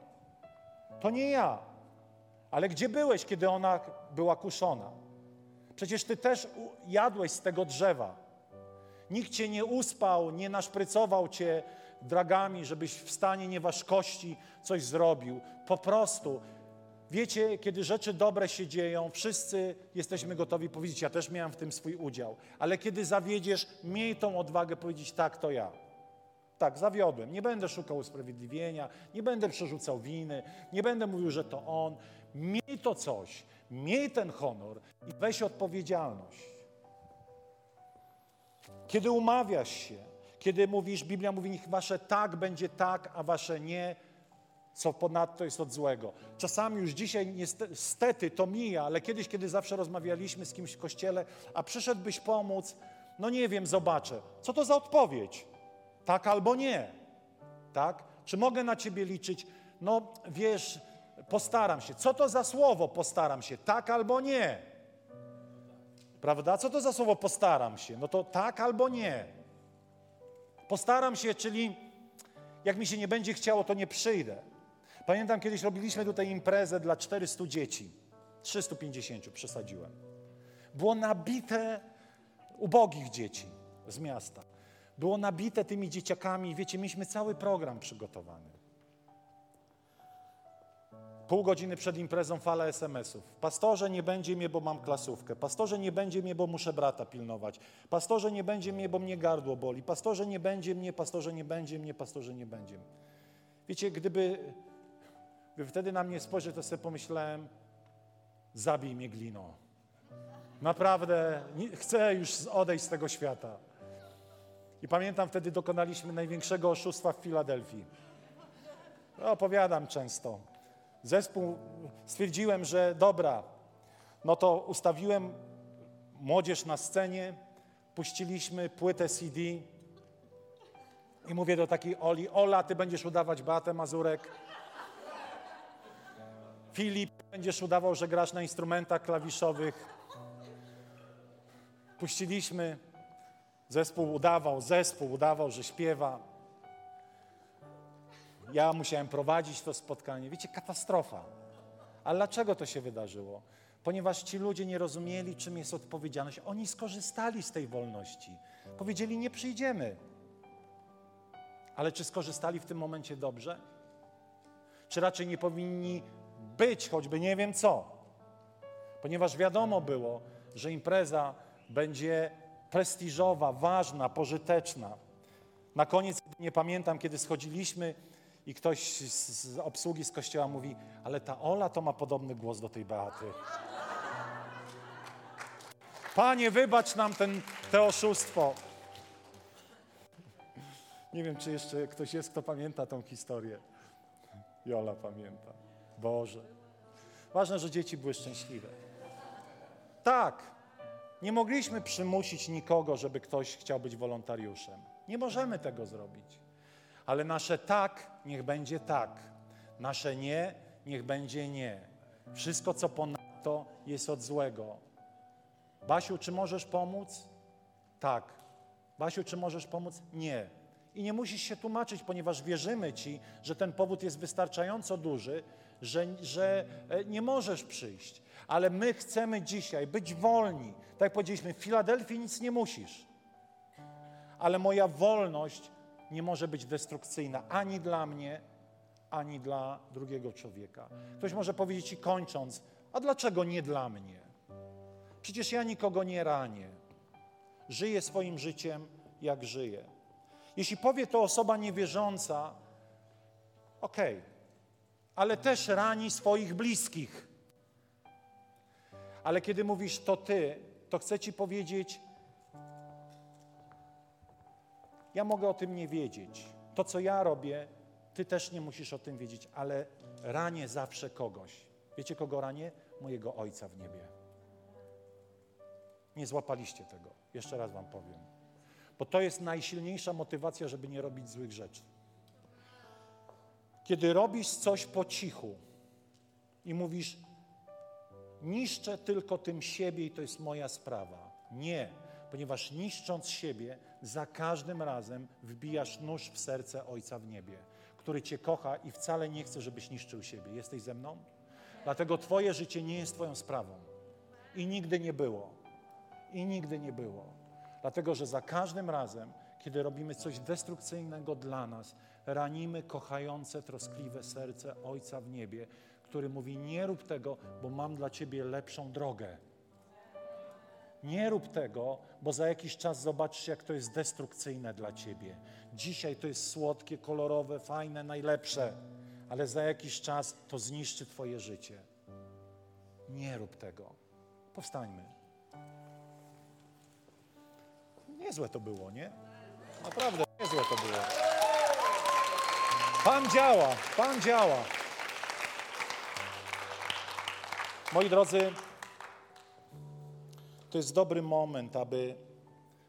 To nie ja. Ale gdzie byłeś, kiedy ona była kuszona? Przecież ty też jadłeś z tego drzewa. Nikt cię nie uspał, nie naszprycował cię dragami, żebyś w stanie nieważkości coś zrobił. Po prostu, wiecie, kiedy rzeczy dobre się dzieją, wszyscy jesteśmy gotowi powiedzieć, ja też miałem w tym swój udział. Ale kiedy zawiedziesz, miej tą odwagę powiedzieć, tak, to ja. Tak, zawiodłem. Nie będę szukał usprawiedliwienia, nie będę przerzucał winy, nie będę mówił, że to on. Miej to coś, miej ten honor i weź odpowiedzialność. Kiedy umawiasz się, kiedy mówisz, Biblia mówi, niech wasze tak będzie tak, a wasze nie, co ponadto jest od złego. Czasami już dzisiaj niestety to mija, ale kiedyś, kiedy zawsze rozmawialiśmy z kimś w kościele, a przyszedłbyś pomóc, no nie wiem, zobaczę. Co to za odpowiedź? Tak albo nie. Tak? Czy mogę na ciebie liczyć? No wiesz, postaram się. Co to za słowo postaram się? Tak albo nie. Prawda? Co to za słowo postaram się? No to tak albo nie. Postaram się, czyli jak mi się nie będzie chciało, to nie przyjdę. Pamiętam, kiedyś robiliśmy tutaj imprezę dla 400 dzieci. 350 przesadziłem. Było nabite ubogich dzieci z miasta. Było nabite tymi dzieciakami. Wiecie, mieliśmy cały program przygotowany. Pół godziny przed imprezą fala SMS-ów. Pastorze, nie będzie mnie, bo mam klasówkę. Pastorze, nie będzie mnie, bo muszę brata pilnować. Pastorze, nie będzie mnie, bo mnie gardło boli. Pastorze, nie będzie mnie, pastorze, nie będzie mnie, pastorze, nie będzie mnie. Wiecie, gdyby, gdyby wtedy na mnie spojrzeć, to sobie pomyślałem, zabij mnie glino. Naprawdę, nie, chcę już odejść z tego świata. I pamiętam, wtedy dokonaliśmy największego oszustwa w Filadelfii. Opowiadam często. Zespół, stwierdziłem, że dobra, no to ustawiłem młodzież na scenie, puściliśmy płytę CD i mówię do takiej Oli, Ola, ty będziesz udawać Beatę Mazurek. Filip, będziesz udawał, że grasz na instrumentach klawiszowych. Puściliśmy, zespół udawał, zespół udawał, że śpiewa. Ja musiałem prowadzić to spotkanie. Wiecie, katastrofa. Ale dlaczego to się wydarzyło? Ponieważ ci ludzie nie rozumieli, czym jest odpowiedzialność. Oni skorzystali z tej wolności. Powiedzieli, nie przyjdziemy. Ale czy skorzystali w tym momencie dobrze? Czy raczej nie powinni być, choćby nie wiem co? Ponieważ wiadomo było, że impreza będzie prestiżowa, ważna, pożyteczna. Na koniec nie pamiętam, kiedy schodziliśmy i ktoś z, obsługi z kościoła mówi, ale ta Ola to ma podobny głos do tej Beaty. Panie, wybacz nam ten, te oszustwo. Nie wiem, czy jeszcze ktoś jest, kto pamięta tą historię. Jola pamięta. Boże. Ważne, że dzieci były szczęśliwe. Tak, nie mogliśmy przymusić nikogo, żeby ktoś chciał być wolontariuszem. Nie możemy tego zrobić. Ale nasze tak, niech będzie tak. Nasze nie, niech będzie nie. Wszystko, co ponadto, jest od złego. Basiu, czy możesz pomóc? Tak. Basiu, czy możesz pomóc? Nie. I nie musisz się tłumaczyć, ponieważ wierzymy Ci, że ten powód jest wystarczająco duży, że, że e, nie możesz przyjść. Ale my chcemy dzisiaj być wolni. Tak jak powiedzieliśmy, w Filadelfii nic nie musisz. Ale moja wolność nie może być destrukcyjna ani dla mnie, ani dla drugiego człowieka. Ktoś może powiedzieć Ci kończąc, a dlaczego nie dla mnie? Przecież ja nikogo nie ranię. Żyję swoim życiem, jak żyję. Jeśli powie to osoba niewierząca, okej, okay, ale też rani swoich bliskich. Ale kiedy mówisz to ty, to chcę ci powiedzieć, ja mogę o tym nie wiedzieć. To, co ja robię, ty też nie musisz o tym wiedzieć, ale ranię zawsze kogoś. Wiecie, kogo ranię? Mojego Ojca w niebie. Nie złapaliście tego. Jeszcze raz wam powiem. Bo to jest najsilniejsza motywacja, żeby nie robić złych rzeczy. Kiedy robisz coś po cichu i mówisz, niszczę tylko tym siebie i to jest moja sprawa. Nie, ponieważ niszcząc siebie, za każdym razem wbijasz nóż w serce Ojca w niebie, który Cię kocha i wcale nie chce, żebyś niszczył siebie. Jesteś ze mną? Dlatego Twoje życie nie jest Twoją sprawą. I nigdy nie było. I nigdy nie było. Dlatego, że za każdym razem, kiedy robimy coś destrukcyjnego dla nas, ranimy kochające, troskliwe serce Ojca w niebie, który mówi: Nie rób tego, bo mam dla ciebie lepszą drogę. Nie rób tego, bo za jakiś czas zobaczysz, jak to jest destrukcyjne dla ciebie. Dzisiaj to jest słodkie, kolorowe, fajne, najlepsze, ale za jakiś czas to zniszczy Twoje życie. Nie rób tego. Powstańmy. Niezłe to było, nie? Naprawdę, niezłe to było. Pan działa, Pan działa. Moi drodzy, to jest dobry moment, aby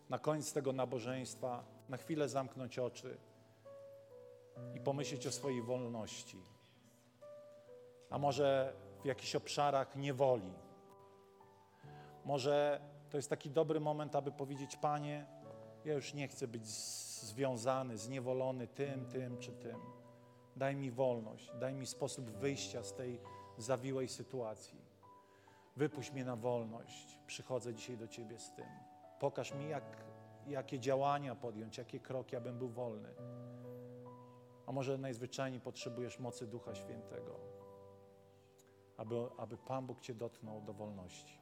na koniec tego nabożeństwa na chwilę zamknąć oczy i pomyśleć o swojej wolności. A może w jakichś obszarach niewoli. Może to jest taki dobry moment, aby powiedzieć: Panie, ja już nie chcę być związany, zniewolony tym, tym czy tym. Daj mi wolność, daj mi sposób wyjścia z tej zawiłej sytuacji. Wypuść mnie na wolność. Przychodzę dzisiaj do Ciebie z tym. Pokaż mi, jak, jakie działania podjąć, jakie kroki, abym był wolny. A może najzwyczajniej potrzebujesz mocy Ducha Świętego, aby, aby Pan Bóg Cię dotknął do wolności.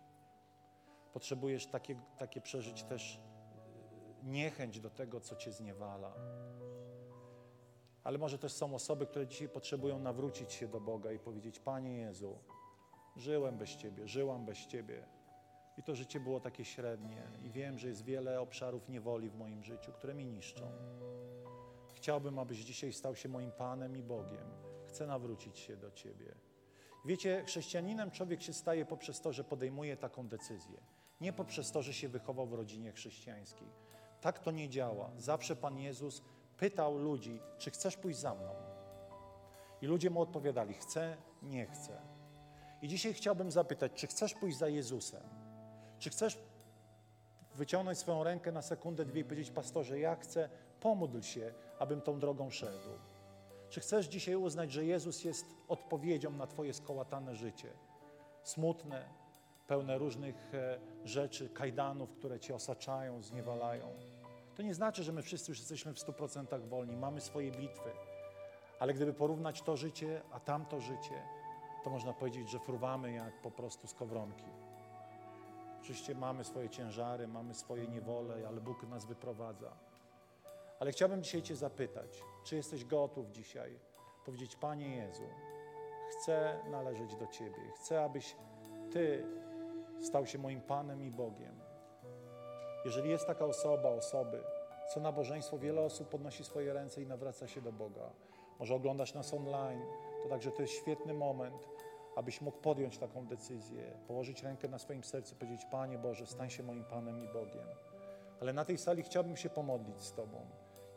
Potrzebujesz takie, takie przeżyć też y, niechęć do tego, co Cię zniewala. Ale może też są osoby, które dzisiaj potrzebują nawrócić się do Boga i powiedzieć: Panie Jezu, żyłem bez Ciebie, żyłam bez Ciebie. I to życie było takie średnie. I wiem, że jest wiele obszarów niewoli w moim życiu, które mi niszczą. Chciałbym, abyś dzisiaj stał się moim Panem i Bogiem. Chcę nawrócić się do Ciebie. Wiecie, chrześcijaninem człowiek się staje poprzez to, że podejmuje taką decyzję. Nie poprzez to, że się wychował w rodzinie chrześcijańskiej. Tak to nie działa. Zawsze Pan Jezus pytał ludzi, czy chcesz pójść za mną? I ludzie mu odpowiadali, chcę, nie chcę. I dzisiaj chciałbym zapytać, czy chcesz pójść za Jezusem? Czy chcesz wyciągnąć swoją rękę na sekundę, dwie i powiedzieć, pastorze, ja chcę, pomódl się, abym tą drogą szedł. Czy chcesz dzisiaj uznać, że Jezus jest odpowiedzią na Twoje skołatane życie? Smutne, pełne różnych e, rzeczy, kajdanów, które Cię osaczają, zniewalają. To nie znaczy, że my wszyscy już jesteśmy w 100% wolni, mamy swoje bitwy. Ale gdyby porównać to życie, a tamto życie, to można powiedzieć, że fruwamy jak po prostu skowronki. Oczywiście mamy swoje ciężary, mamy swoje niewole, ale Bóg nas wyprowadza. Ale chciałbym dzisiaj Cię zapytać, czy jesteś gotów dzisiaj powiedzieć, Panie Jezu, chcę należeć do Ciebie, chcę, abyś Ty stał się moim Panem i Bogiem. Jeżeli jest taka osoba, osoby, co nabożeństwo, wiele osób podnosi swoje ręce i nawraca się do Boga. Może oglądasz nas online, to także to jest świetny moment, abyś mógł podjąć taką decyzję, położyć rękę na swoim sercu, powiedzieć: Panie Boże, stań się moim Panem i Bogiem. Ale na tej sali chciałbym się pomodlić z Tobą.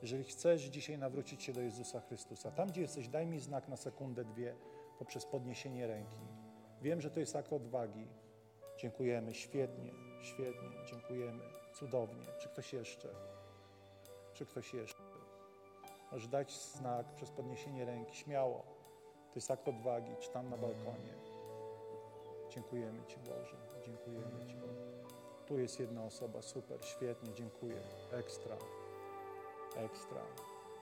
Jeżeli chcesz dzisiaj nawrócić się do Jezusa Chrystusa, tam gdzie jesteś, daj mi znak na sekundę, dwie, poprzez podniesienie ręki. Wiem, że to jest akt odwagi. Dziękujemy, świetnie, świetnie, dziękujemy, cudownie. Czy ktoś jeszcze? Czy ktoś jeszcze? Możesz dać znak przez podniesienie ręki, śmiało. To jest akt odwagi, czy tam na balkonie. Dziękujemy Ci, Boże. Dziękujemy Ci, Boże. Tu jest jedna osoba, super, świetnie, dziękuję. Ekstra, ekstra.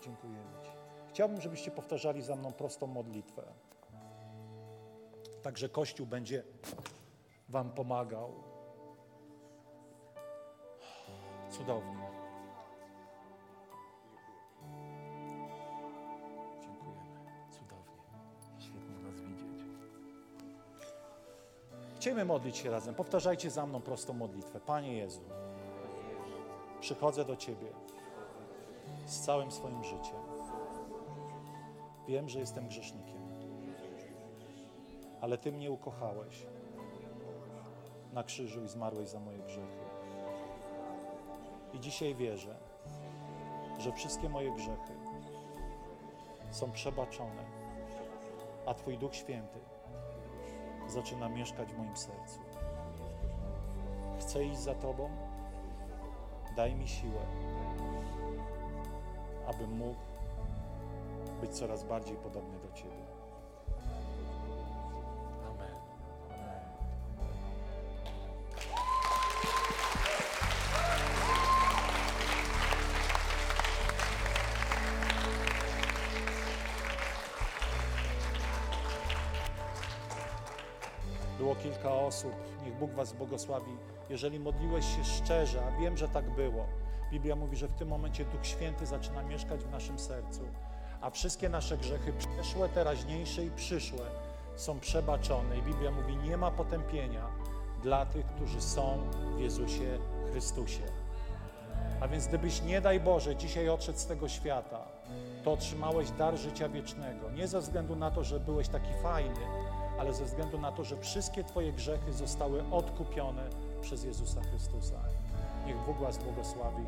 Dziękujemy Ci. Chciałbym, żebyście powtarzali za mną prostą modlitwę. Także Kościół będzie Wam pomagał. Cudownie. Chcemy modlić się razem. Powtarzajcie za mną prostą modlitwę. Panie Jezu, przychodzę do Ciebie z całym swoim życiem. Wiem, że jestem grzesznikiem, ale Ty mnie ukochałeś na krzyżu i zmarłeś za moje grzechy. I dzisiaj wierzę, że wszystkie moje grzechy są przebaczone a Twój Duch Święty zaczyna mieszkać w moim sercu. Chcę iść za Tobą, daj mi siłę, abym mógł być coraz bardziej podobny do Ciebie. Was błogosławi. Jeżeli modliłeś się szczerze, a wiem, że tak było, Biblia mówi, że w tym momencie Duch Święty zaczyna mieszkać w naszym sercu, a wszystkie nasze grzechy przeszłe, teraźniejsze i przyszłe są przebaczone. I Biblia mówi, nie ma potępienia dla tych, którzy są w Jezusie Chrystusie. A więc gdybyś, nie daj Boże, dzisiaj odszedł z tego świata, to otrzymałeś dar życia wiecznego. Nie ze względu na to, że byłeś taki fajny, ale ze względu na to, że wszystkie Twoje grzechy zostały odkupione przez Jezusa Chrystusa. Niech Bóg Was błogosławi.